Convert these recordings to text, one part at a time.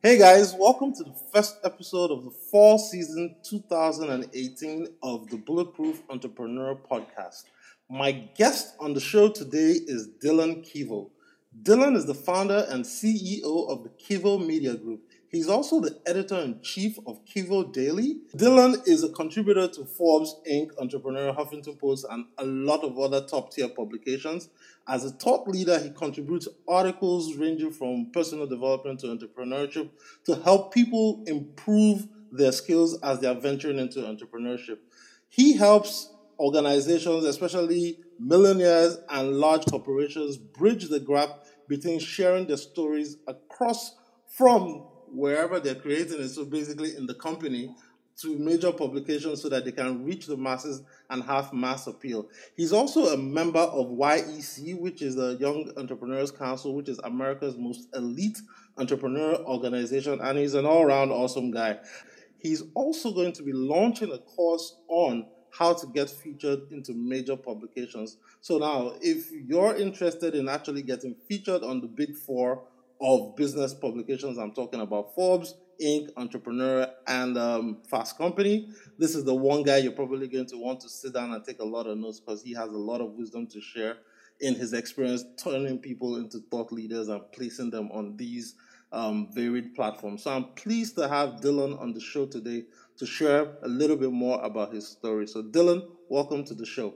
Hey guys, welcome to the first episode of the fall season 2018 of the Bulletproof Entrepreneur Podcast. My guest on the show today is Dillon Kivo. Dillon is the founder and CEO of the Kivo Media Group. He's also the editor in chief of Kivo Daily. Dillon is a contributor to Forbes, Inc., Entrepreneur, Huffington Post, and a lot of other top tier publications. As a thought leader, he contributes articles ranging from personal development to entrepreneurship to help people improve their skills as they are venturing into entrepreneurship. He helps organizations, especially millionaires and large corporations, bridge the gap between sharing their stories across from wherever they're creating it, so basically in the company, to major publications so that they can reach the masses and have mass appeal. He's also a member of YEC, which is the Young Entrepreneurs Council, which is America's most elite entrepreneur organization, and he's an all round awesome guy. He's also going to be launching a course on how to get featured into major publications. So now, if you're interested in actually getting featured on the big four of business publications. I'm talking about Forbes, Inc., Entrepreneur, and um, Fast Company. This is the one guy you're probably going to want to sit down and take a lot of notes because he has a lot of wisdom to share in his experience turning people into thought leaders and placing them on these um, varied platforms. So I'm pleased to have Dillon on the show today to share a little bit more about his story. So, Dillon, welcome to the show.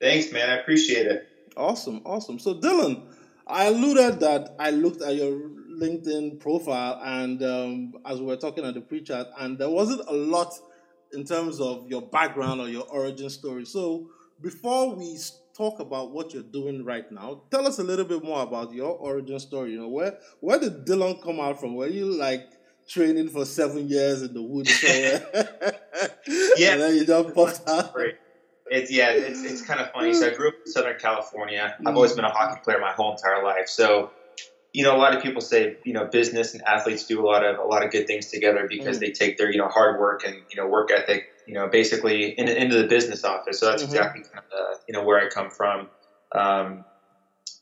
Thanks, man. I appreciate it. Awesome, awesome. So, Dillon, I alluded that I looked at your LinkedIn profile, and um, as we were talking at the pre-chat, and there wasn't a lot in terms of your background or your origin story. So before we talk about what you're doing right now, tell us a little bit more about your origin story. You know, where where did Dillon come out from? Were you like training for seven years in the woods somewhere? yeah, and then you just popped out. Right. It's yeah, it's it's kind of funny. So I grew up in Southern California. I've always been a hockey player my whole entire life. So, you know, a lot of people say you know business and athletes do a lot of a lot of good things together because mm. they take their you know hard work and you know work ethic you know basically in, into the business office. So that's mm-hmm. exactly kind of the, you know where I come from. Um,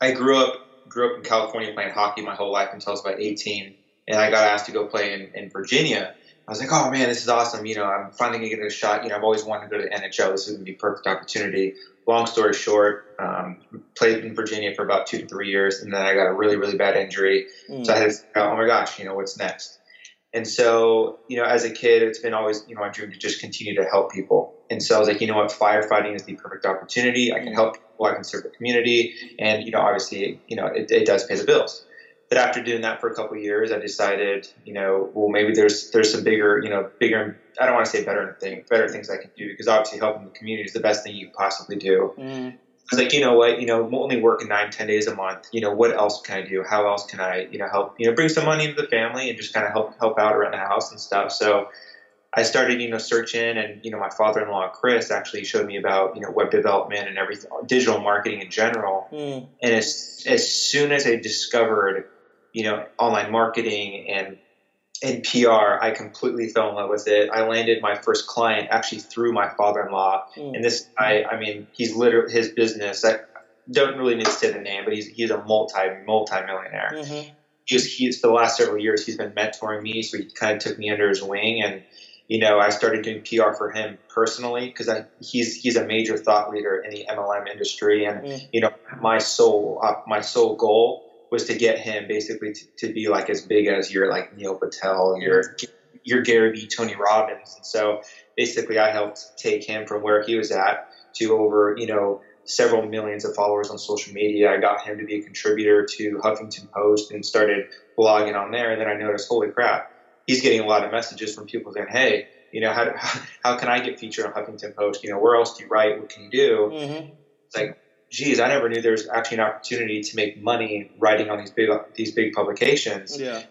I grew up grew up in California playing hockey my whole life until I was about 18, and I got asked to go play in, in Virginia. I was like, oh man, this is awesome. You know, I'm finally gonna get a shot. You know, I've always wanted to go to the NHL. This is gonna be a perfect opportunity. Long story short, um, played in Virginia for about two to three years, and then I got a really, really bad injury. Mm. So I had to, oh my gosh, you know, what's next? And so, you know, as a kid, it's been always, you know, my dream to just continue to help people. And so I was like, you know what, firefighting is the perfect opportunity. I can help people, I can serve the community, and you know, obviously, you know, it, it does pay the bills but after doing that for a couple years, I decided, you know, well, maybe there's there's some bigger, you know, bigger. I don't want to say better thing, better things I can do because obviously helping the community is the best thing you can possibly do. Mm. I was like, you know what, you know, I'm only working nine, ten days a month. You know, what else can I do? How else can I, you know, help, you know, bring some money into the family and just kind of help help out around the house and stuff. So I started, you know, searching, and you know, my father-in-law Chris actually showed me about you know web development and everything, digital marketing in general. Mm. And as as soon as I discovered you know, online marketing and and PR, I completely fell in love with it. I landed my first client actually through my father-in-law, mm. and this I I mean he's literally his business. I don't really need to say the name, but he's he's a multi multi millionaire. Mm-hmm. He's he's for the last several years he's been mentoring me, so he kind of took me under his wing, and you know I started doing PR for him personally because he's he's a major thought leader in the MLM industry, and mm. you know my sole uh, my sole goal was to get him basically to, to be like as big as your like Neil Patel, your your Gary Vee, Tony Robbins. And so basically, I helped take him from where he was at to over you know several millions of followers on social media. I got him to be a contributor to Huffington Post and started blogging on there. And then I noticed, holy crap, he's getting a lot of messages from people saying, hey. You know how, how can I get featured on Huffington Post? You know where else do you write? What can you do? Mm-hmm. It's like geez, I never knew there was actually an opportunity to make money writing on these big these big publications. Yeah.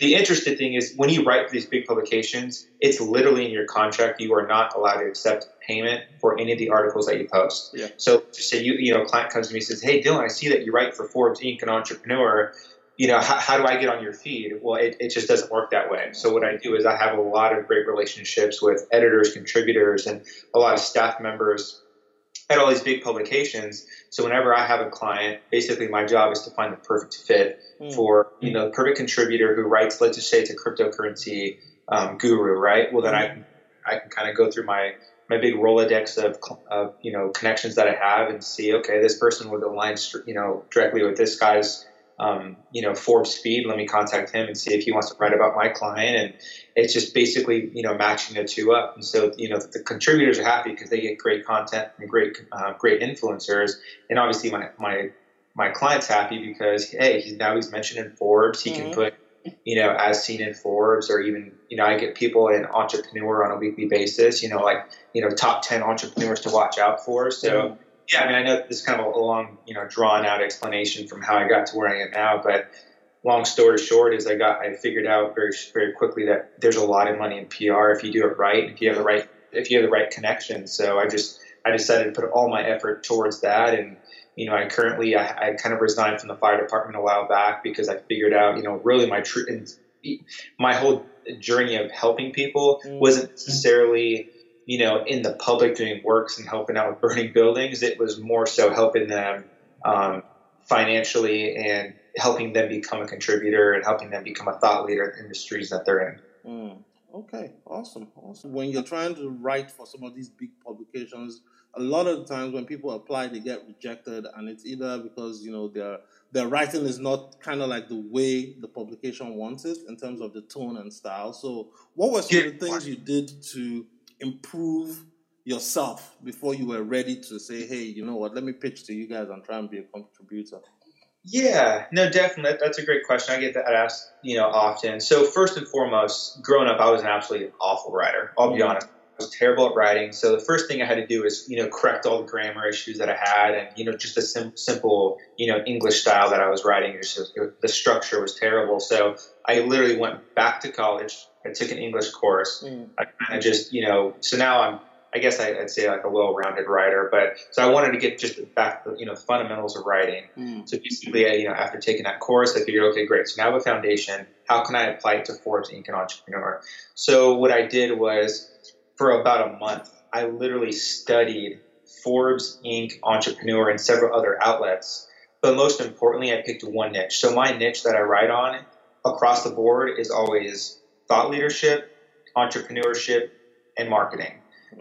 The interesting thing is when you write for these big publications, it's literally in your contract. You are not allowed to accept payment for any of the articles that you post. Yeah. So say you you know, a client comes to me and says, Hey Dillon, I see that you write for Forbes Inc. and Entrepreneur. You know, how, how do I get on your feed? Well, it, it just doesn't work that way. So what I do is I have a lot of great relationships with editors, contributors, and a lot of staff members at all these big publications. So whenever I have a client, basically my job is to find the perfect fit mm. for you know the perfect contributor who writes. Let's just say it's a cryptocurrency um, guru, right? Well, then mm. I can I can kind of go through my my big Rolodex of, of you know connections that I have and see okay this person would align you know directly with this guy's um, you know Forbes feed. Let me contact him and see if he wants to write about my client. And it's just basically you know matching the two up. And so you know the contributors are happy because they get great content from great uh, great influencers. And obviously my my my client's happy because hey he's now he's mentioned in Forbes. He mm-hmm. can put you know as seen in Forbes or even you know I get people in Entrepreneur on a weekly basis. You know like you know top ten entrepreneurs to watch out for. So. Yeah, I mean, I know this is kind of a long, you know, drawn out explanation from how I got to where I am now, but long story short is I got I figured out very very quickly that there's a lot of money in PR if you do it right, if you have the right if you have the right connections. So I just I decided to put all my effort towards that, and you know, I currently I, I kind of resigned from the fire department a while back because I figured out, you know, really my true my whole journey of helping people mm. wasn't necessarily you know, in the public doing works and helping out with burning buildings. It was more so helping them um, financially and helping them become a contributor and helping them become a thought leader in the industries that they're in. Mm. Okay, awesome, awesome. When you're trying to write for some of these big publications, a lot of the times when people apply, they get rejected, and it's either because you know their their writing is not kind of like the way the publication wants it in terms of the tone and style. So, what were some of the things you did to improve yourself before you were ready to say, hey, you know what, let me pitch to you guys and try and be a contributor? Yeah, no, definitely. That's a great question. I get that asked, you know, often. So first and foremost, growing up, I was an absolutely awful writer. I'll be mm-hmm. honest. I was terrible at writing. So the first thing I had to do is, you know, correct all the grammar issues that I had, and you know, just the sim- simple, you know, English style that I was writing. Just the structure was terrible. So I literally went back to college, I took an English course. Mm. I kind of just, you know, so now I'm, I guess I, would say like a well-rounded writer, but so I wanted to get just back, you know, the fundamentals of writing. Mm. So basically, I, you know, after taking that course, I figured, okay, great. So now I have a foundation. How can I apply it to Forbes Inc. and Entrepreneur? So what I did was, for about a month, I literally studied Forbes Inc. Entrepreneur and several other outlets. But most importantly, I picked one niche. So my niche that I write on across the board is always thought leadership, entrepreneurship, and marketing.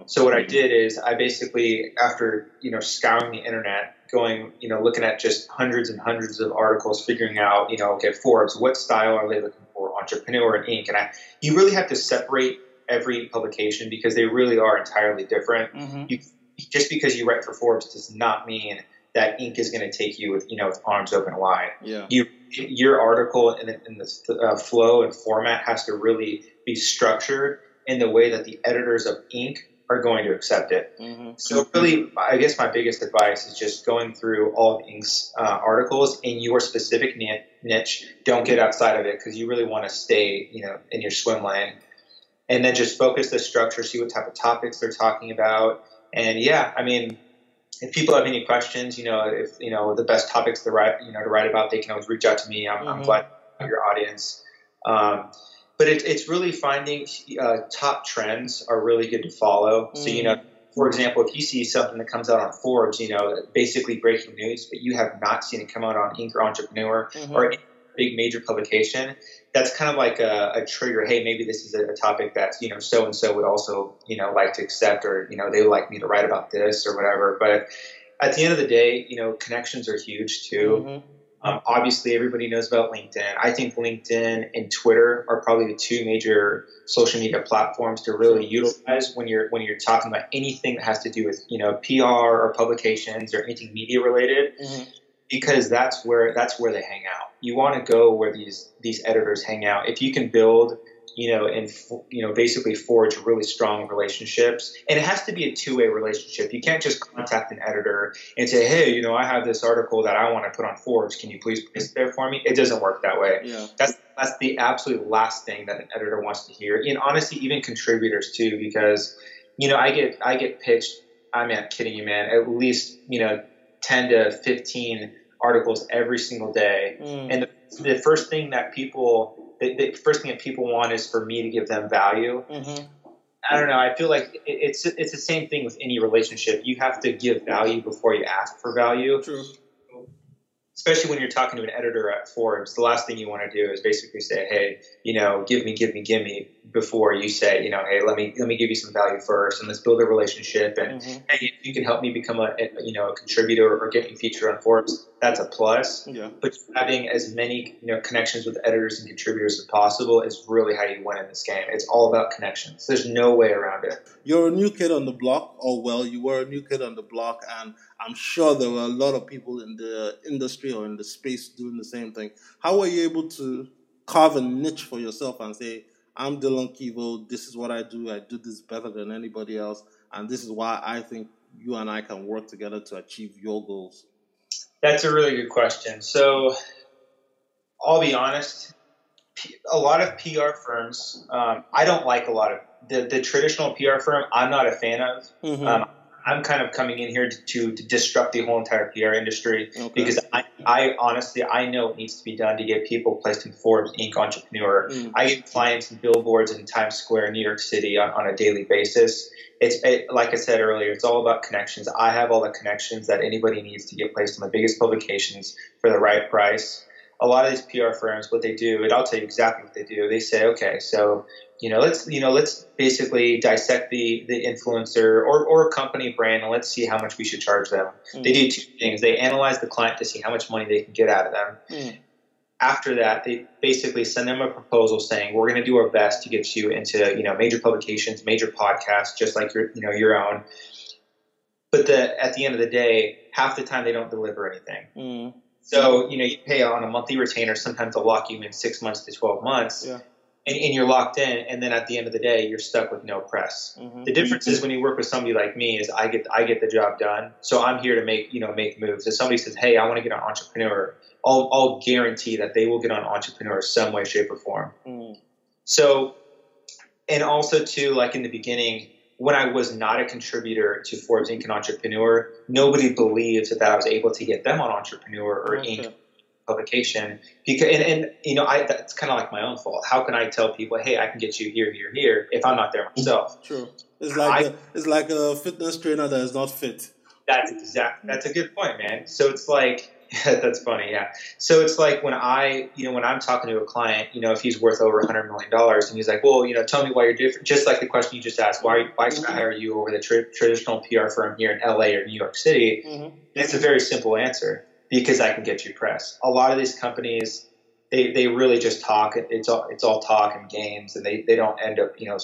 So what I did is I basically, after you know scouring the internet, going you know looking at just hundreds and hundreds of articles, figuring out you know okay Forbes, what style are they looking for, Entrepreneur and Inc. And I, you really have to separate every publication because they really are entirely different. Mm-hmm. You, just because you write for Forbes does not mean that Inc. is going to take you with you know with arms open wide. Yeah. You your article in, in the uh, flow and format has to really be structured in the way that the editors of Inc. are going to accept it. Mm-hmm. So, really, I guess my biggest advice is just going through all of Inc.'s uh, articles in your specific niche. Don't get outside of it because you really want to stay, you know, in your swim lane. And then just focus the structure, see what type of topics they're talking about. And yeah, I mean, if people have any questions, you know, if you know the best topics to write, you know, to write about, they can always reach out to me. I'm, mm-hmm. I'm glad your audience. Um, but it, it's really finding uh, top trends are really good to follow. Mm-hmm. So you know, mm. for example, if you see something that comes out on Forbes, you know, basically breaking news, but you have not seen it come out on Inc. or Entrepreneur mm-hmm. or big major publication, that's kind of like a, a trigger. Hey, maybe this is a, a topic that you know so and so would also you know like to accept, or you know they would like me to write about this or whatever. But at the end of the day, you know connections are huge too. Mm-hmm. Um, obviously, everybody knows about LinkedIn. I think LinkedIn and Twitter are probably the two major social media platforms to really utilize when you're when you're talking about anything that has to do with you know PR or publications or anything media related. Mm-hmm because that's where that's where they hang out. You want to go where these these editors hang out. If you can build, you know, and you know, basically forge really strong relationships, and it has to be a two way relationship. You can't just contact an editor and say, hey, you know, I have this article that I want to put on Forbes. Can you please place it there for me? It doesn't work that way. Yeah. That's that's the absolute last thing that an editor wants to hear. And honestly, even contributors too, because you know, I get I get pitched. I'm not kidding you, man. At least you know 10 to 15 articles every single day. Mm. And the, the, first thing that people, the, the, first thing that people want is for me to give them value. Mm-hmm. I don't know. I feel like it's it's the same thing with any relationship. You have to give value before you ask for value. True especially when you're talking to an editor at Forbes, the last thing you want to do is basically say, "Hey, you know, give me, give me, give me," before you say, you know, "Hey, let me let me give you some value first, and let's build a relationship." And mm-hmm. hey, if you can help me become a, a, you know a contributor or get me featured on Forbes, that's a plus. Yeah. But having as many you know connections with editors and contributors as possible is really how you win in this game. It's all about connections. There's no way around it. You're a new kid on the block, or well, you were a new kid on the block, and I'm sure there were a lot of people in the industry or in the space doing the same thing. How were you able to carve a niche for yourself and say, I'm Dillon Kivo, this is what I do, I do this better than anybody else, and this is why I think you and I can work together to achieve your goals? That's a really good question. So, I'll be honest, a lot of PR firms, um, I don't like a lot of the, the traditional PR firm, I'm not a fan of. Mm-hmm. Um, I'm kind of coming in here to, to, disrupt the whole entire PR industry okay. because I, I, honestly I know it needs to be done to get people placed in Forbes Inc. Entrepreneur. Mm. I get clients and billboards in Times Square, New York City on, on a daily basis. It's it, like I said earlier, it's all about connections. I have all the connections that anybody needs to get placed in the biggest publications for the right price a lot of these PR firms, what they do, and I'll tell you exactly what they do. They say, okay, so you know, let's you know, let's basically dissect the the influencer or or company brand, and let's see how much we should charge them. Mm. They do two things: they analyze the client to see how much money they can get out of them. Mm. After that, they basically send them a proposal saying, "We're going to do our best to get you into you know major publications, major podcasts, just like your you know your own." But the, at the end of the day, half the time they don't deliver anything. Mm so, you know, you pay on a monthly retainer, sometimes they'll lock you in six months to 12 months. Yeah. And, and, you're locked in, and then at the end of the day, you're stuck with no press. Mm-hmm. The difference is when you work with somebody like me, is I get I get the job done. So I'm here to make you know make moves. If somebody says, "Hey, I want to get on Entrepreneur," I'll, I'll guarantee that they will get on Entrepreneur some way, shape, or form. Mm. So, and also too, like in the beginning, when I was not a contributor to Forbes Inc. and Entrepreneur, nobody believed that, that I was able to get them on Entrepreneur or okay. Inc. publication. Because and, and you know, I that's kind of like my own fault. How can I tell people, hey, I can get you here, here, here, if I'm not there myself? True. It's like I, a, it's like a fitness trainer that is not fit. That's exact. That's a good point, man. So it's like That's funny, yeah. So it's like when I, you know, when I'm talking to a client, you know, if he's worth over a hundred million dollars, and he's like, "Well, you know, tell me why you're different." Just like the question you just asked, why why should I hire you over the tra- traditional PR firm here in LA or New York City? Mm-hmm. It's a very simple answer because I can get you press. A lot of these companies, they, they really just talk. It's all it's all talk and games, and they, they don't end up, you know,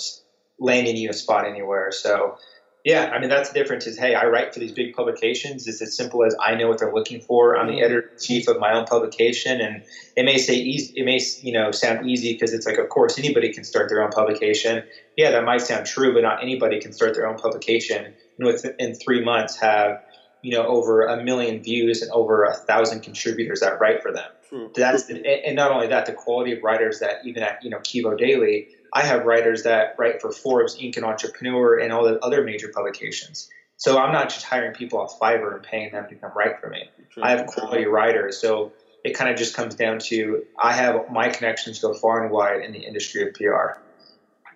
landing you a spot anywhere. So yeah, I mean that's the difference. Is hey, I write for these big publications. It's as simple as I know what they're looking for. I'm the mm-hmm. editor chief of my own publication, and it may say easy. It may you know sound easy because it's like, of course, anybody can start their own publication. Yeah, that might sound true, but not anybody can start their own publication and within three months have you know over a million views and over a thousand contributors that write for them. True. That's the, and not only that, the quality of writers that even at you know Kivo Daily I have writers that write for Forbes, Inc., and Entrepreneur, and all the other major publications. So I'm not just hiring people off Fiverr and paying them to come write for me. True. I have quality writers. So it kind of just comes down to I have my connections go far and wide in the industry of PR.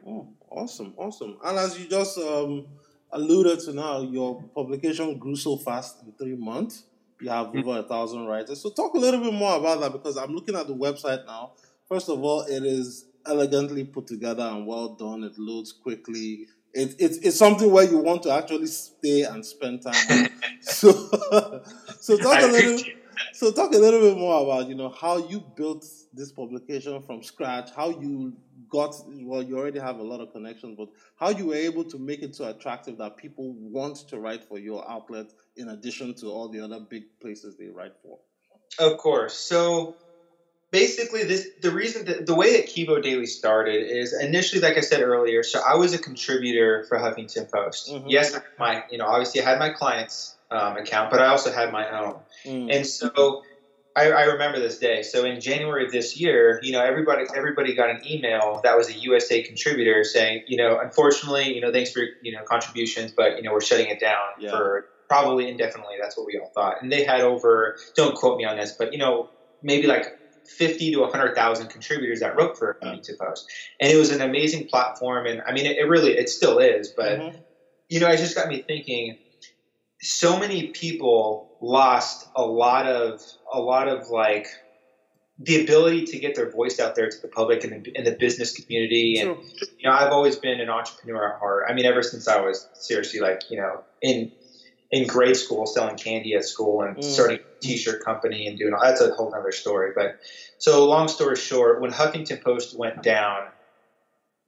Oh, awesome, awesome. And as you just um, alluded to now, your publication grew so fast in three months. You have mm-hmm. over a thousand writers. So talk a little bit more about that because I'm looking at the website now. First of all, it is elegantly put together and well done. It loads quickly. It, it, it's something where you want to actually stay and spend time. so, so talk a little. So talk a little bit more about you know how you built this publication from scratch. How you got well, you already have a lot of connections, but how you were able to make it so attractive that people want to write for your outlet in addition to all the other big places they write for. Of course. So basically this the reason that the way that Kivo Daily started is initially, like I said earlier, so I was a contributor for Huffington Post. Mm-hmm. Yes, my you know obviously I had my clients um, account, but I also had my own, mm. and so. I, I, remember this day. So in January of this year, you know, everybody everybody got an email that was a USA contributor saying, you know, unfortunately, you know, thanks for you know contributions, but you know, we're shutting it down yeah. for probably indefinitely. That's what we all thought. And they had over, don't quote me on this, but you know, maybe like 50 to 100,000 contributors that wrote for Huffington Post. And it was an amazing platform. And I mean, it, it really, it still is. But, mm-hmm. you know, it just got me thinking so many people lost a lot of, a lot of like, the ability to get their voice out there to the public and in, in the business community. And, you know, I've always been an entrepreneur at heart. I mean, ever since I was seriously like, you know, in, in grade school selling candy at school and mm. starting a t-shirt company and doing all that's a whole other story but so long story short when huffington post went down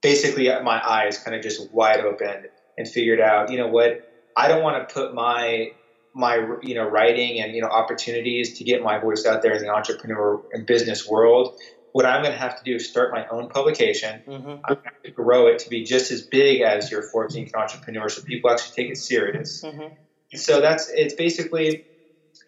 basically my eyes kind of just wide open and figured out you know what i don't want to put my my you know writing and you know opportunities to get my voice out there in the entrepreneur and business world. What i'm going to have to do is start my own publication. Mm-hmm. i'm going to grow it to be just as big as your 14th entrepreneur so people actually take it serious. Mm-hmm. So that's it's basically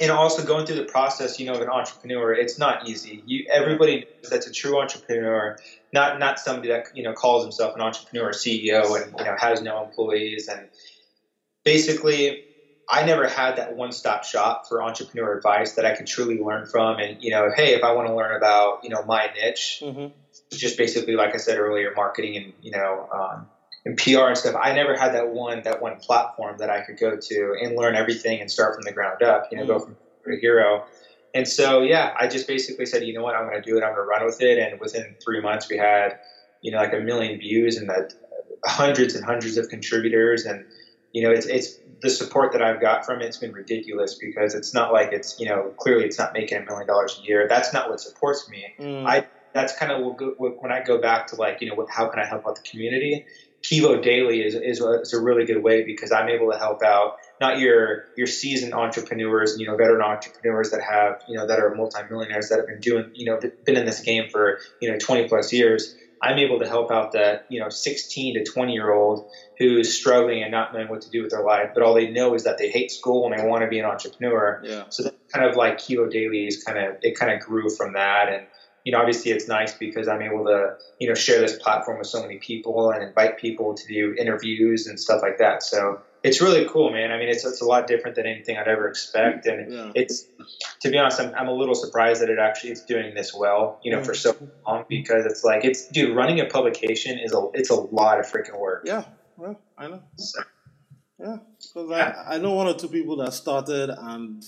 and also going through the process, you know, of an entrepreneur, it's not easy. You everybody knows that's a true entrepreneur, not not somebody that you know calls himself an entrepreneur or CEO and you know has no employees and basically I never had that one stop shop for entrepreneur advice that I could truly learn from. And, you know, hey, if I want to learn about, you know, my niche, mm-hmm. just basically, like I said earlier, marketing and, you know, um, and PR and stuff, I never had that one that one platform that I could go to and learn everything and start from the ground up. You know, mm-hmm. go from a hero. And so, yeah, I just basically said, you know what, I'm going to do it. I'm going to run with it. And within three months, we had, you know, like a million views and the hundreds and hundreds of contributors. And you know, it's it's the support that I've got from it. It's been ridiculous because it's not like it's you know clearly it's not making a million dollars a year. That's not what supports me. Mm. I that's kind of when I go back to like you know how can I help out the community Kivo Daily is, is a, is, a, really good way because I'm able to help out not your your seasoned entrepreneurs and you know veteran entrepreneurs that have you know that are multimillionaires that have been doing you know been in this game for you know 20 plus years. I'm able to help out that you know 16 to 20 year old who is struggling and not knowing what to do with their life, but all they know is that they hate school and they want to be an entrepreneur. Yeah. So that kind of like Kivo Daily is kind of it kind of grew from that and you know, obviously it's nice because I'm able to, you know, share this platform with so many people and invite people to do interviews and stuff like that. So it's really cool, man. I mean, it's, it's a lot different than anything I'd ever expect. And yeah. it's, to be honest, I'm, I'm a little surprised that it actually is doing this well, you know, for so long because it's like, it's, dude, running a publication is a, it's a lot of freaking work. Yeah. Well, I know. So, yeah. Because yeah. I, I know one or two people that started and,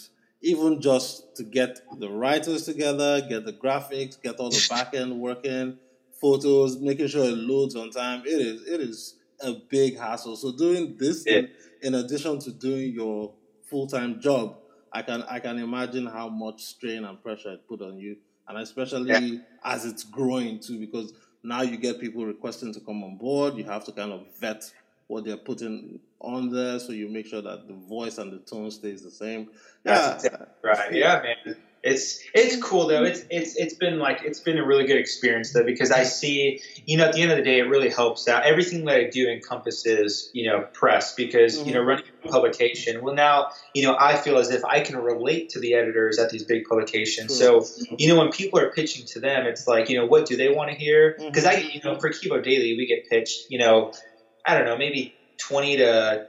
even just to get the writers together, get the graphics, get all the back end working, photos, making sure it loads on time. It is it is a big hassle. So doing this yeah. in, in addition to doing your full time job, I can I can imagine how much strain and pressure it put on you, and especially yeah. as it's growing too, because now you get people requesting to come on board. You have to kind of vet what they're putting on there, so you make sure that the voice and the tone stays the same. Yeah, right. Yeah, man. It's it's cool though. It's it's it's been like it's been a really good experience though because I see you know at the end of the day it really helps out. Everything that I do encompasses you know press because mm-hmm. you know mm-hmm. running a publication. Well now you know I feel as if I can relate to the editors at these big publications. Mm-hmm. So you know when people are pitching to them, it's like you know what do they want to hear? Because mm-hmm. I you know for Kivo Daily we get pitched you know I don't know maybe twenty to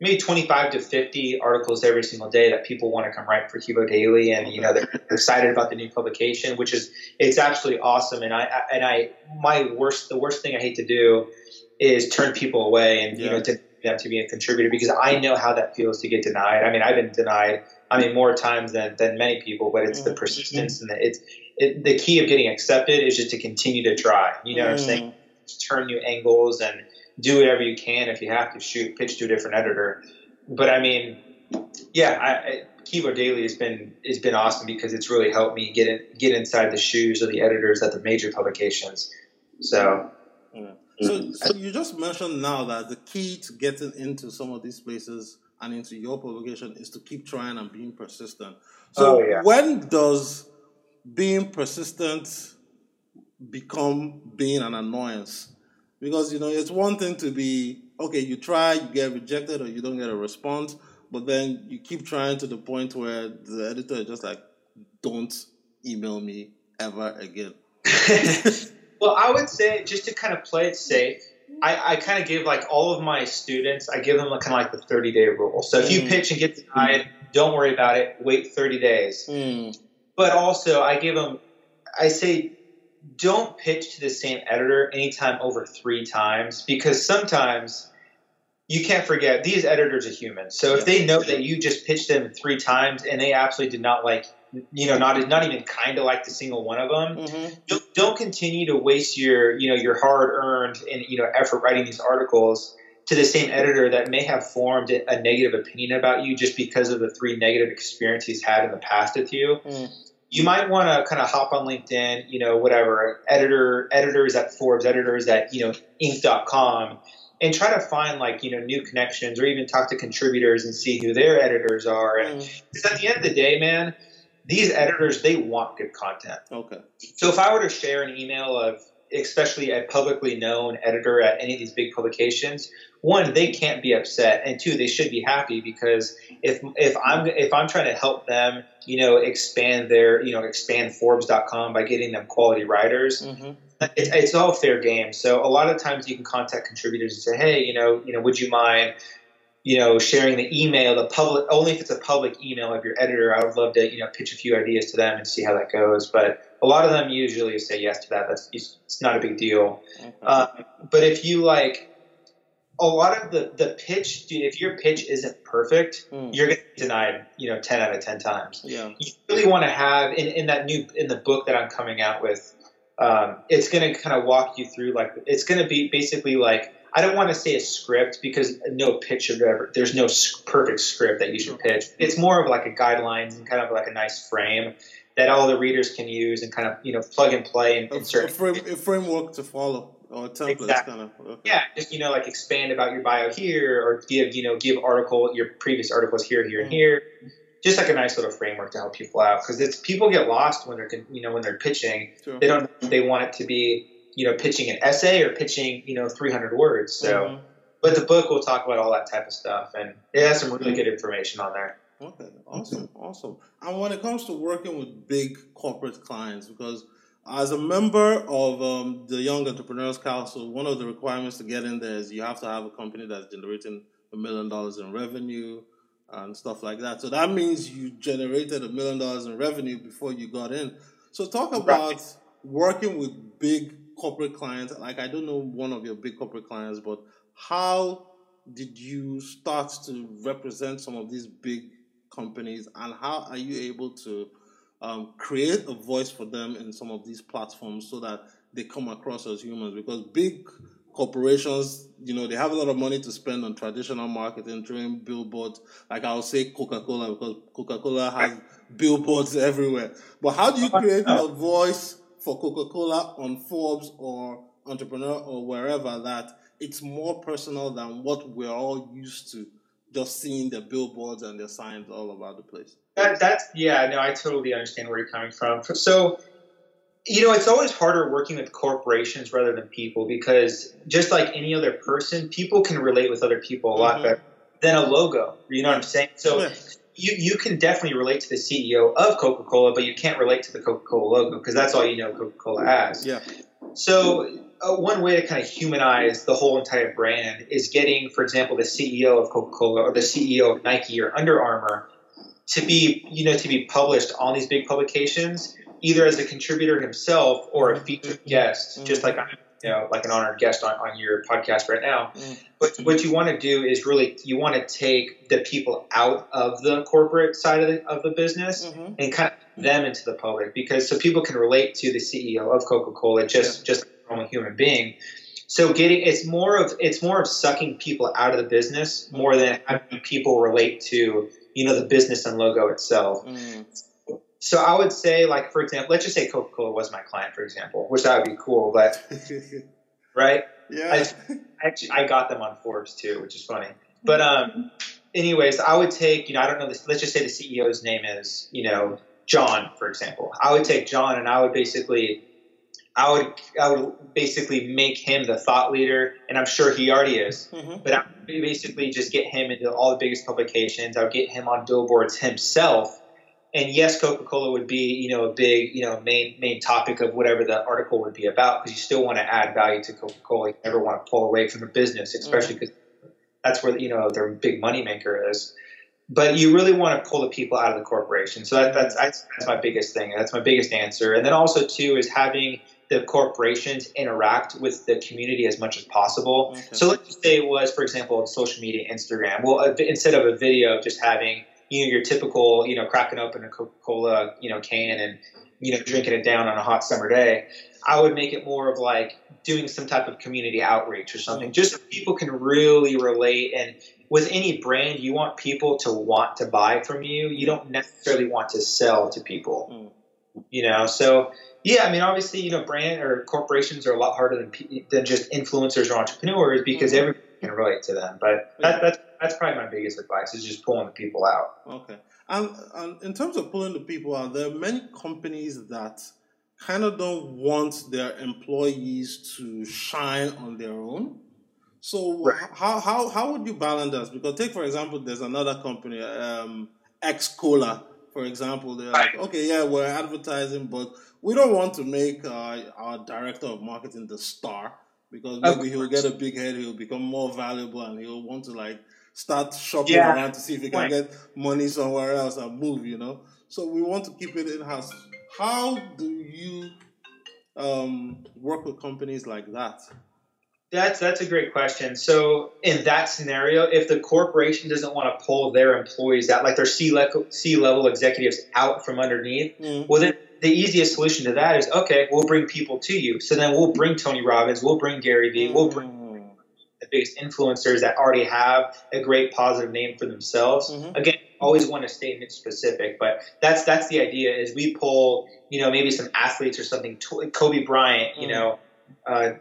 maybe 25 to 50 articles every single day that people want to come write for Kivo Daily, and you know they're excited about the new publication, which is it's absolutely awesome. And I and I my worst the worst thing I hate to do is turn people away and yeah. you know to them to be a contributor because I know how that feels to get denied. I mean I've been denied. I mean more times than than many people, but it's mm-hmm. the persistence and the, it's it, the key of getting accepted is just to continue to try. You know mm-hmm. what I'm saying? Mm. Turn new angles and do whatever you can if you have to shoot pitch to a different editor. But I mean, yeah, I, I, Kivo Daily has been has been awesome because it's really helped me get in, get inside the shoes of the editors at the major publications. So. Yeah. So, so you just mentioned now that the key to getting into some of these places and into your publication is to keep trying and being persistent. So oh, yeah. when does being persistent become being an annoyance? Because, you know, it's one thing to be, okay, you try, you get rejected, or you don't get a response, but then you keep trying to the point where the editor is just like, don't email me ever again. well, I would say just to kind of play it safe, I, I kind of give like all of my students, I give them kind of like the 30 day rule. So if you mm. pitch and get denied, don't worry about it. Wait 30 days. Mm. But also, I give them I say don't pitch to the same editor anytime over three times because sometimes you can't forget these editors are human. So if they know that you just pitched them three times and they absolutely did not like, you know, not not even kind of like the single one of them, mm-hmm. don't, don't continue to waste your you know your hard earned and you know effort writing these articles to the same editor that may have formed a negative opinion about you just because of the three negative experiences he's had in the past with you. Mm you might want to kind of hop on LinkedIn, you know, whatever, editor, editors at Forbes, editors at, you know, Inc.com, and try to find like, you know, new connections or even talk to contributors and see who their editors are. And because mm. at the end of the day, man, these editors, they want good content. Okay. So if I were to share an email of, especially a publicly known editor at any of these big publications, one, they can't be upset, and two, they should be happy because if if I'm if I'm trying to help them, you know, expand their you know expand Forbes.com by getting them quality writers. Mm-hmm. It's, it's all fair game. So a lot of times you can contact contributors and say, hey, you know, you know, would you mind, you know, sharing the email, the public, only if it's a public email of your editor. I would love to, you know, pitch a few ideas to them and see how that goes. But a lot of them usually say yes to that. That's it's not a big deal. Okay. Uh, but if you like a lot of the the pitch, dude, if your pitch isn't perfect, mm. you're gonna be denied, you know, ten out of ten times. Yeah. You really want to have in, in that new in the book that I'm coming out with, um, it's gonna kind of walk you through like it's gonna be basically like I don't want to say a script because no pitch should ever. There's no perfect script that you should pitch. It's more of like a guidelines and kind of like a nice frame that all the readers can use and kind of you know plug and play and insert a, frame, a framework to follow. Or templates, exactly. kind of. Okay. Yeah, just you know, like expand about your bio here, or give you know give article your previous articles here, here, and mm-hmm. here. Just like a nice little framework to help people out because it's people get lost when they're you know when they're pitching. Sure. They don't they want it to be you know pitching an essay or pitching you know 300 words. So, mm-hmm. but the book will talk about all that type of stuff, and it has some really good information on there. Okay, awesome, awesome. And when it comes to working with big corporate clients, because as a member of um, the Young Entrepreneurs Council, one of the requirements to get in there is you have to have a company that's generating a million dollars in revenue and stuff like that. So that means you generated a million dollars in revenue before you got in. So talk about right. working with big corporate clients. Like I don't know one of your big corporate clients, but how did you start to represent some of these big companies and how are you able to um, create a voice for them in some of these platforms so that they come across as humans because big corporations, you know, they have a lot of money to spend on traditional marketing, doing billboards. Like I'll say Coca Cola because Coca Cola has billboards everywhere. But how do you create a voice for Coca Cola on Forbes or Entrepreneur or wherever that it's more personal than what we're all used to just seeing the billboards and the signs all over the place? That, that's yeah, no, I totally understand where you're coming from. So, you know, it's always harder working with corporations rather than people because just like any other person, people can relate with other people a mm-hmm. lot better than a logo. You know what I'm saying? So. Yeah. You, you can definitely relate to the CEO of Coca Cola, but you can't relate to the Coca Cola logo because that's all you know Coca Cola as. Yeah. So uh, one way to kind of humanize the whole entire brand is getting, for example, the CEO of Coca Cola or the CEO of Nike or Under Armour to be you know to be published on these big publications either as a contributor himself or a featured guest mm-hmm. just like I'm you know like an honored guest on, on your podcast right now mm-hmm. but what you want to do is really you want to take the people out of the corporate side of the, of the business mm-hmm. and kind of them into the public because so people can relate to the CEO of Coca-Cola just yeah. just a normal human being so getting it's more of it's more of sucking people out of the business more than having people relate to you know, the business and logo itself. Mm. So I would say, like, for example, let's just say Coca Cola was my client, for example, which that would be cool, but, right? Yeah. I, actually, I got them on Forbes too, which is funny. But, um, anyways, I would take, you know, I don't know this, let's just say the CEO's name is, you know, John, for example. I would take John and I would basically I would I would basically make him the thought leader, and I'm sure he already is. Mm-hmm. But I would basically just get him into all the biggest publications. I would get him on billboards himself. And yes, Coca-Cola would be you know a big you know main main topic of whatever the article would be about because you still want to add value to Coca-Cola. You never want to pull away from the business, especially because mm-hmm. that's where you know their big money maker is. but you really want to pull the people out of the corporation. So that, that's, that's that's my biggest thing. That's my biggest answer. And then also too is having the corporations interact with the community as much as possible. Okay. So let's just say it was, for example, social media, Instagram. Well, instead of a video, just having you know your typical you know cracking open a Coca Cola you know can and you know drinking it down on a hot summer day. I would make it more of like doing some type of community outreach or something, just so people can really relate. And with any brand, you want people to want to buy from you. You don't necessarily want to sell to people. Mm. You know, so yeah, I mean, obviously, you know, brand or corporations are a lot harder than than just influencers or entrepreneurs because mm-hmm. everybody can relate to them. But that, that's that's probably my biggest advice is just pulling the people out. Okay, and, and in terms of pulling the people out, there are many companies that kind of don't want their employees to shine on their own. So right. how, how how would you balance that? Because take for example, there's another company, um, X Cola, for example. They're right. like, okay, yeah, we're advertising, but we don't want to make uh, our director of marketing the star because maybe he'll get a big head, he'll become more valuable, and he'll want to like start shopping yeah. around to see if he can get money somewhere else and move. You know, so we want to keep it in house. How do you um, work with companies like that? That's that's a great question. So in that scenario, if the corporation doesn't want to pull their employees out, like their C level C level executives out from underneath, mm. well then the easiest solution to that is okay, we'll bring people to you. So then we'll bring Tony Robbins, we'll bring Gary Vee, we'll bring mm. The biggest influencers that already have a great positive name for themselves. Mm-hmm. Again, always want to stay niche specific, but that's that's the idea. Is we pull you know maybe some athletes or something, Kobe Bryant, you mm. know. Uh,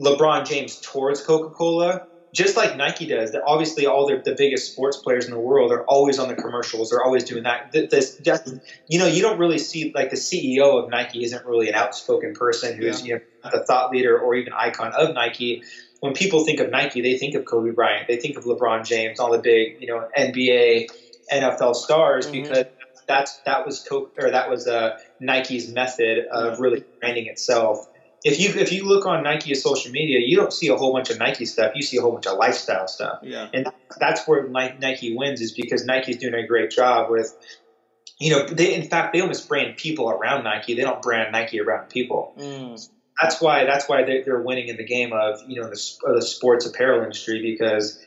LeBron James towards Coca Cola, just like Nike does. That obviously all the, the biggest sports players in the world are always on the commercials. They're always doing that. This, just, you know, you don't really see like the CEO of Nike isn't really an outspoken person who's yeah. you know the thought leader or even icon of Nike. When people think of Nike, they think of Kobe Bryant, they think of LeBron James, all the big you know NBA, NFL stars mm-hmm. because that's that was Coke or that was uh, Nike's method of really branding itself if you if you look on Nike's social media, you don't see a whole bunch of Nike stuff. You see a whole bunch of lifestyle stuff. Yeah. And that's where Nike wins is because Nike's doing a great job with, you know, they in fact they almost brand people around Nike. They don't brand Nike around people. Mm. That's why that's why they're winning in the game of you know the, the sports apparel industry because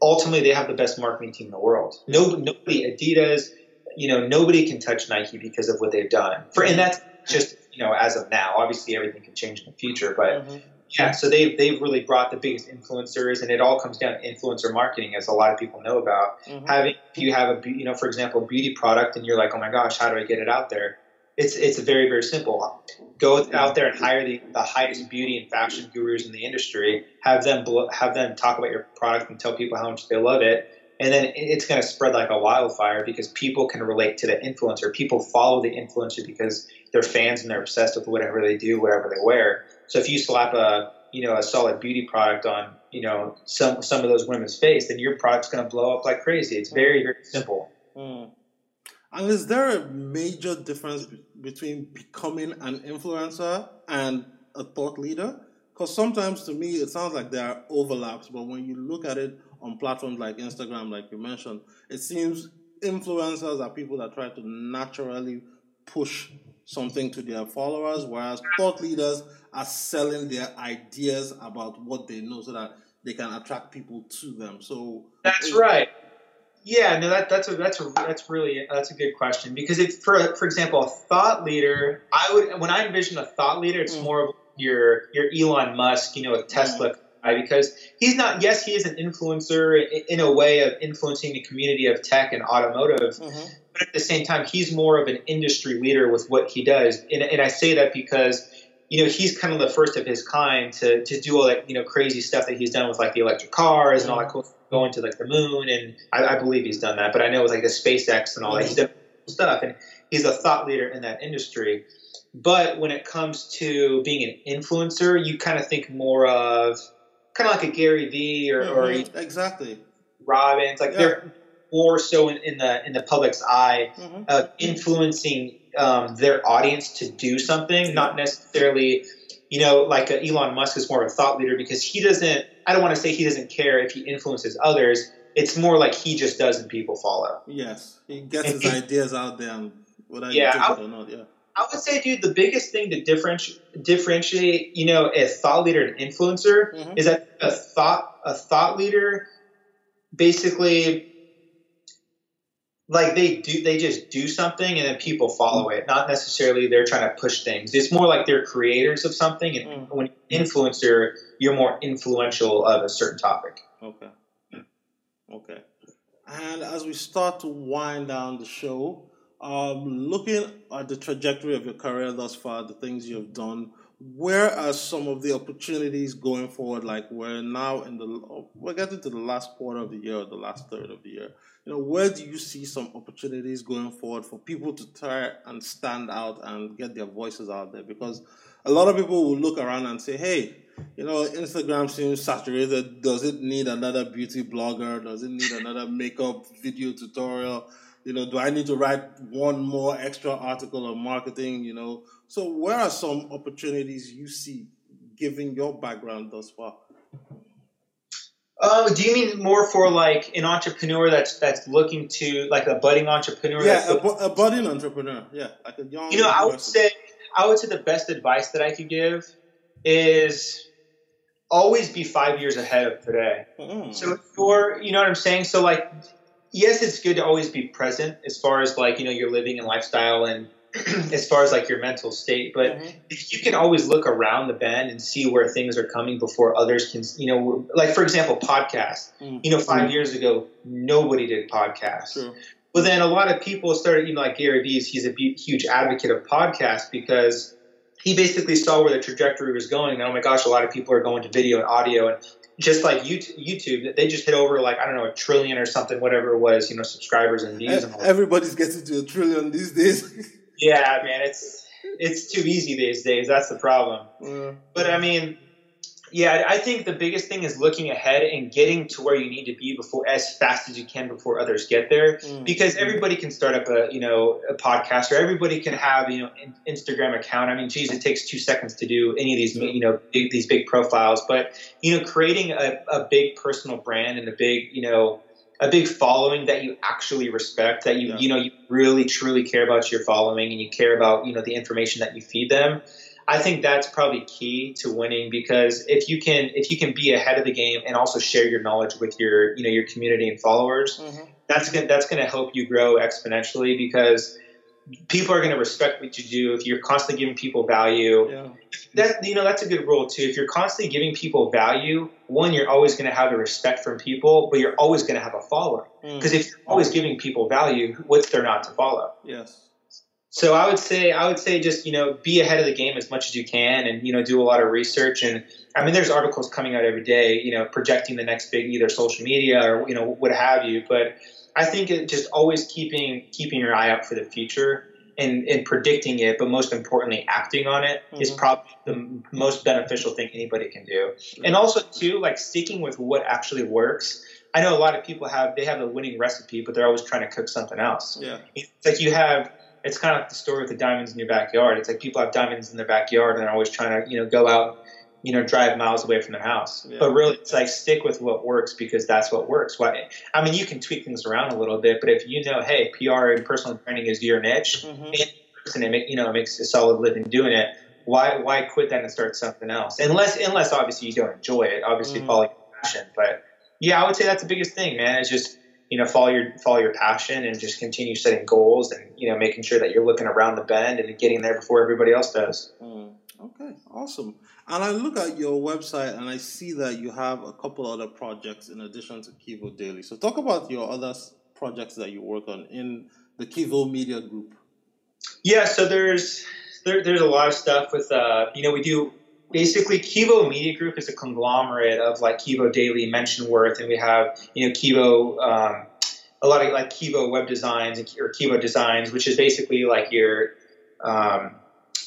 ultimately they have the best marketing team in the world. Nobody, nobody Adidas, you know, nobody can touch Nike because of what they've done. For and that's just you know, as of now. Obviously, everything can change in the future, but mm-hmm. yeah. So they've they've really brought the biggest influencers, and it all comes down to influencer marketing, as a lot of people know about. Mm-hmm. Having if you have a you know, for example, a beauty product, and you're like, oh my gosh, how do I get it out there? It's it's very very simple. Go out there and hire the, the highest beauty and fashion gurus in the industry. Have them have them talk about your product and tell people how much they love it and then it's going to spread like a wildfire because people can relate to the influencer. People follow the influencer because they're fans and they're obsessed with whatever they do, whatever they wear. So if you slap a you know a solid beauty product on you know some some of those women's face, then your product's going to blow up like crazy. It's very very simple. Mm. And is there a major difference between becoming an influencer and a thought leader? Because sometimes to me it sounds like there are overlaps, but when you look at it on platforms like Instagram, like you mentioned, it seems influencers are people that try to naturally push something to their followers, whereas thought leaders are selling their ideas about what they know so that they can attract people to them. So that's right. Yeah, no, that, that's a that's a that's really that's a good question because if for for example a thought leader, I would when I envision a thought leader, it's mm. more of your your Elon Musk, you know, with Tesla. Mm because he's not. Yes, he is an influencer in a way of influencing the community of tech and automotive, mm-hmm. but at the same time, he's more of an industry leader with what he does. And, and I say that because you know he's kind of the first of his kind to to do all that you know crazy stuff that he's done with like the electric cars and all that mm-hmm. cool going to like the moon and I, I believe he's done that but I know with like the SpaceX and all that he's done stuff and he's a thought leader in that industry but when it comes to being an influencer you kind of think more of kind of like a Gary Vee or, mm-hmm. or exactly Robbins. Like yeah. they're more so in, in, the in the public's eye, mm-hmm. uh, influencing um, their audience to do something, not necessarily. You know, like Elon Musk is more of a thought leader because he doesn't. I don't want to say he doesn't care if he influences others, it's more like he just does and people follow. Yes, he gets his ideas out there, whether Yeah, you I- it or not. Yeah. I would say, dude, the biggest thing to differentiate, differentiate, you know, a thought leader and influencer Mhm. is that a thought a thought leader basically like they do they just do something and then people follow it. Not necessarily they're trying to push things. It's more like they're creators of something and Mm. when you're an influencer, you're more influential of a certain topic. Okay. Okay. And as we start to wind down the show, um, looking at the trajectory of your career thus far, the things you have done, where are some of the opportunities going forward? Like we're now in the we're getting to the last quarter of the year or the last third of the year. You know, where do you see some opportunities going forward for people to try and stand out and get their voices out there? Because a lot of people will look around and say, "Hey, you know, Instagram seems saturated. Does it need another beauty blogger? Does it need another makeup video tutorial? You know, do I need to write one more extra article on marketing? You know, so where are some opportunities you see given your background thus far? Oh, do you mean more for like an entrepreneur that's that's looking to like a budding entrepreneur? Yeah, a, bu- a budding entrepreneur. Yeah, like a young. you know, I would say I would say the best advice that I could give is always be five years ahead of today. Mm. So you're, you know what I'm saying? So like, yes, it's good to always be present as far as like, you know, your living and lifestyle and as far as like your mental state. But Mhm. if you can always look around the bend and see where things are coming before others can, you know, like for example, podcasts. Mm. You know, 5 years ago, nobody did podcasts. True. But then a lot of people started, you know, like Gary Vee, he's a huge advocate of podcasts because he basically saw where the trajectory was going. And oh my gosh, a lot of people are going to video and audio. And just like YouTube, they just hit over like, I don't know, a trillion or something, whatever it was, you know, subscribers and views. And all that. Everybody's getting to a trillion these days. Yeah, man, it's, it's too easy these days. That's the problem. Uh, But I mean, yeah, I think the biggest thing is looking ahead and getting to where you need to be before as fast as you can before others get there. mm. Because everybody can start up a you know a podcast or everybody can have you know an Instagram account. I mean, geez, it takes two seconds to do any of these you know big, these big profiles. But you know, creating a, a big personal brand and a big you know a big following that you actually respect, that you Yeah. you know you really truly care about your following and you care about you know the information that you feed them. I think that's probably key to winning because if you can if you can be ahead of the game and also share your knowledge with your you know your community and followers, Mhm. that's gonna that's gonna help you grow exponentially because people are gonna respect what you do if you're constantly giving people value. Yeah. That you know that's a good rule too. If you're constantly giving people value, one you're always gonna have a respect from people, but you're always gonna have a following Mm. because if you're always giving people value, what's there not to follow? Yes. So I would say I would say just you know be ahead of the game as much as you can, and you know do a lot of research. And I mean, there's articles coming out every day, you know, projecting the next big either social media or you know what have you. But I think it just always keeping keeping your eye out for the future and, and predicting it, but most importantly, acting on it is Mhm. probably the most beneficial thing anybody can do. And also too, like sticking with what actually works. I know a lot of people have they have a winning recipe, but they're always trying to cook something else. Yeah. It's like you have. It's kind of like the story with the diamonds in your backyard. It's like people have diamonds in their backyard and they're always trying to, you know, go out, you know, drive miles away from their house. Yeah. But really, it's like stick with what works because that's what works. Why? I mean, you can tweak things around a little bit, but if you know, hey, PR and personal branding is your niche, Mhm. and it make, you know it makes a solid living doing it. Why why quit that and start something else? Unless unless obviously you don't enjoy it. Obviously Mhm. follow your passion. But yeah, I would say that's the biggest thing, man. Is just you know follow your follow your passion and just continue setting goals and you know making sure that you're looking around the bend and getting there before everybody else does. Mm. Okay, awesome. And I look at your website and I see that you have a couple other projects in addition to Kivo Daily. So talk about your other projects that you work on in the Kivo Media Group. Yeah, so there's there, there's a lot of stuff with uh, you know we do basically Kivo Media Group is a conglomerate of like Kivo Daily, Mention Worth, and we have you know Kivo um, a lot of like Kivo Web Designs and- or Kivo Designs, which is basically like your um,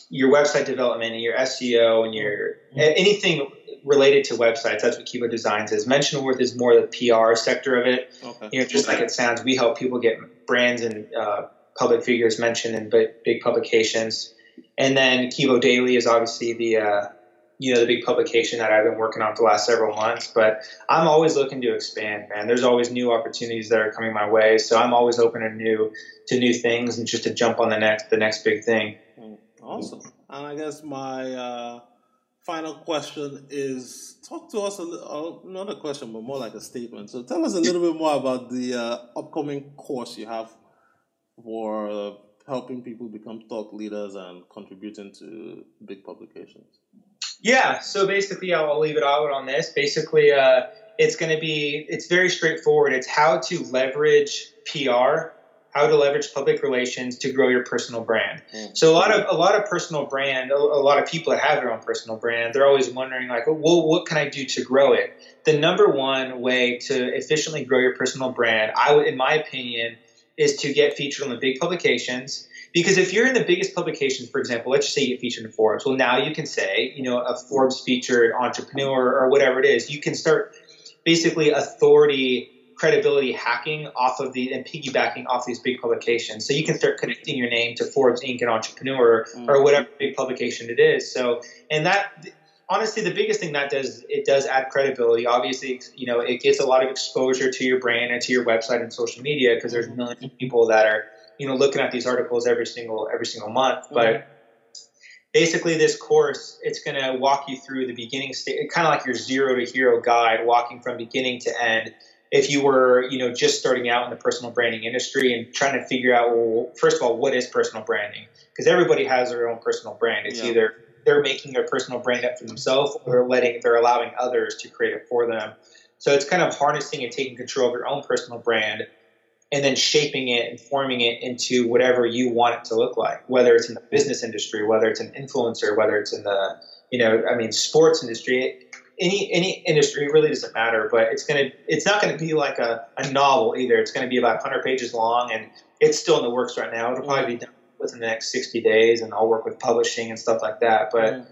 your website development and your SEO and your a- anything related to websites. That's what Kivo Designs is. Mention Worth is more the PR sector of it Okay. you know, just like it sounds, we help people get brands and uh, public figures mentioned in big, big publications. And then Kivo Daily is obviously the uh, you know the big publication that I've been working on for the last several months. But I'm always looking to expand, man. There's always new opportunities that are coming my way, so I'm always open to new to new things and just to jump on the next the next big thing. Awesome. And I guess my uh, final question is talk to us a little, uh, not a question, but more like a statement. So tell us a little bit more about the uh, upcoming course you have for helping people become thought leaders and contributing to big publications. Yeah, so basically, I'll leave it out on this. Basically, uh, it's going to be it's very straightforward. It's how to leverage PR, how to leverage public relations to grow your personal brand. Mm. So a lot of a lot of personal brand, a, a, lot of people that have their own personal brand, they're always wondering like, well, what can I do to grow it? The number one way to efficiently grow your personal brand, I would, in my opinion, is to get featured on the big publications because if you're in the biggest publications, for example, let's just say you featured in Forbes, well, now you can say, you know, a Forbes featured entrepreneur or whatever it is. You can start basically authority credibility hacking off of the and piggybacking off these big publications. So you can start connecting your name to Forbes Inc. and Entrepreneur mm-hmm. or whatever big publication it is. So and that honestly the biggest thing that does it does add credibility. Obviously, you know, it gets a lot of exposure to your brand and to your website and social media because there's millions of people that are you know looking at these articles every single every single month but basically this course it's going to walk you through the beginning stage kind of like your zero to hero guide walking from beginning to end. If you were you know just starting out in the personal branding industry and trying to figure out well first of all what is personal branding? Because everybody has their own personal brand. It's yeah. either they're making their personal brand up for themselves or letting they're allowing others to create it for them. So it's kind of harnessing and taking control of your own personal brand and then shaping it and forming it into whatever you want it to look like, whether it's in the business industry, whether it's an influencer, whether it's in the, you know, I mean, sports industry, any any industry, it really doesn't matter. But it's gonna, it's not gonna be like a, a novel either. It's gonna be about 100 pages long, and it's still in the works right now. It'll probably be done within the next 60 days, and I'll work with publishing and stuff like that. But mm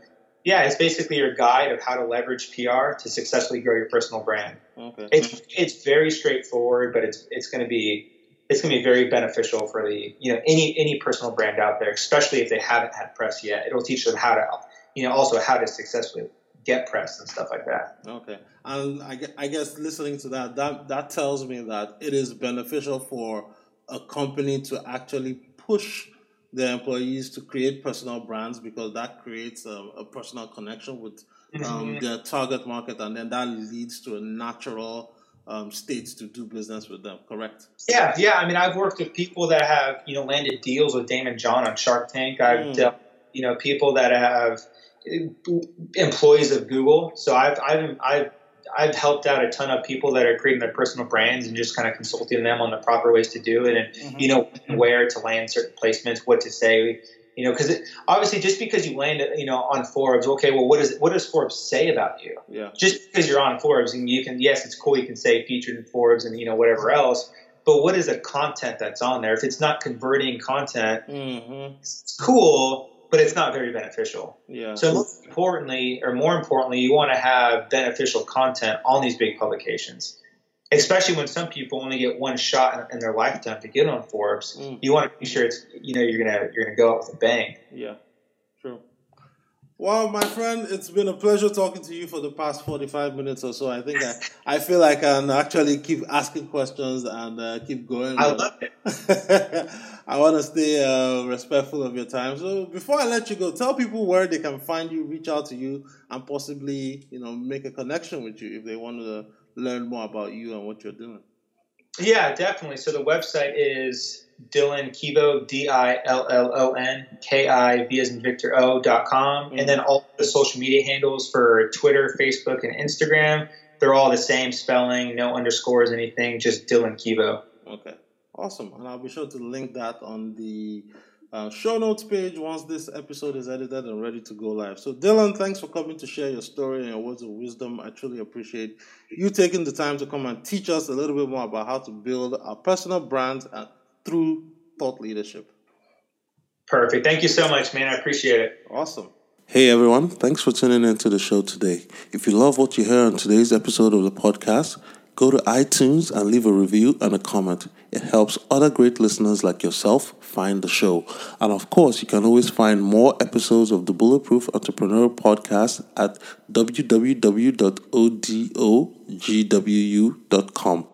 yeah, it's basically your guide of how to leverage PR to successfully grow your personal brand. Okay. It's it's very straightforward, but it's it's going to be it's going to be very beneficial for the you know any any personal brand out there, especially if they haven't had press yet. It'll teach them how to you know also how to successfully get press and stuff like that. Okay, and I, I guess listening to that, that that tells me that it is beneficial for a company to actually push their employees to create personal brands because that creates a, a personal connection with um, mm-hmm. their target market, and then that leads to a natural um, states to do business with them. Correct? Yeah, yeah. I mean, I've worked with people that have you know landed deals with Daymond John on Shark Tank. I've mm. dealt, you know, people that have employees of Google. So I've I've I've I've helped out a ton of people that are creating their personal brands and just kind of consulting them on the proper ways to do it and mm-hmm. you know where to land certain placements, what to say, you know, because obviously just because you land, you know, on Forbes, okay, well, what does what does Forbes say about you? Yeah. Just because you're on Forbes and you can, yes, it's cool, you can say featured in Forbes and you know whatever else, but what is the content that's on there? If it's not converting content, mm-hmm. it's cool, but it's not very beneficial. Yeah. So most importantly, or more importantly, you want to have beneficial content on these big publications. Especially when some people only get one shot in, in their lifetime to get on Forbes, mm. you want to be sure it's you know you're gonna you're gonna go out with a bang. Yeah, true. Well, my friend, it's been a pleasure talking to you for the past 45 minutes or so. I think I, I feel like I can actually keep asking questions and uh, keep going. I love it. I want to stay uh, respectful of your time. So before I let you go, tell people where they can find you, reach out to you, and possibly you know make a connection with you if they want to learn more about you and what you're doing. Yeah, definitely. So the website is Dillon Kivo, D I L L O N K I V as in Victor O dot com. Mm-hmm. And then all the social media handles for Twitter, Facebook, and Instagram, they're all the same spelling, no underscores, anything, just Dillon Kivo. Okay. Awesome. And I'll be sure to link that on the uh, show notes page once this episode is edited and ready to go live. So, Dillon, thanks for coming to share your story and your words of wisdom. I truly appreciate you taking the time to come and teach us a little bit more about how to build our personal brand uh, through thought leadership. Perfect. Thank you so much, man. I appreciate it. Awesome. Hey everyone, thanks for tuning into the show today. If you love what you hear on today's episode of the podcast, go to iTunes and leave a review and a comment. It helps other great listeners like yourself find the show. And of course, you can always find more episodes of the Bulletproof Entrepreneur Podcast at www.odogwu.com.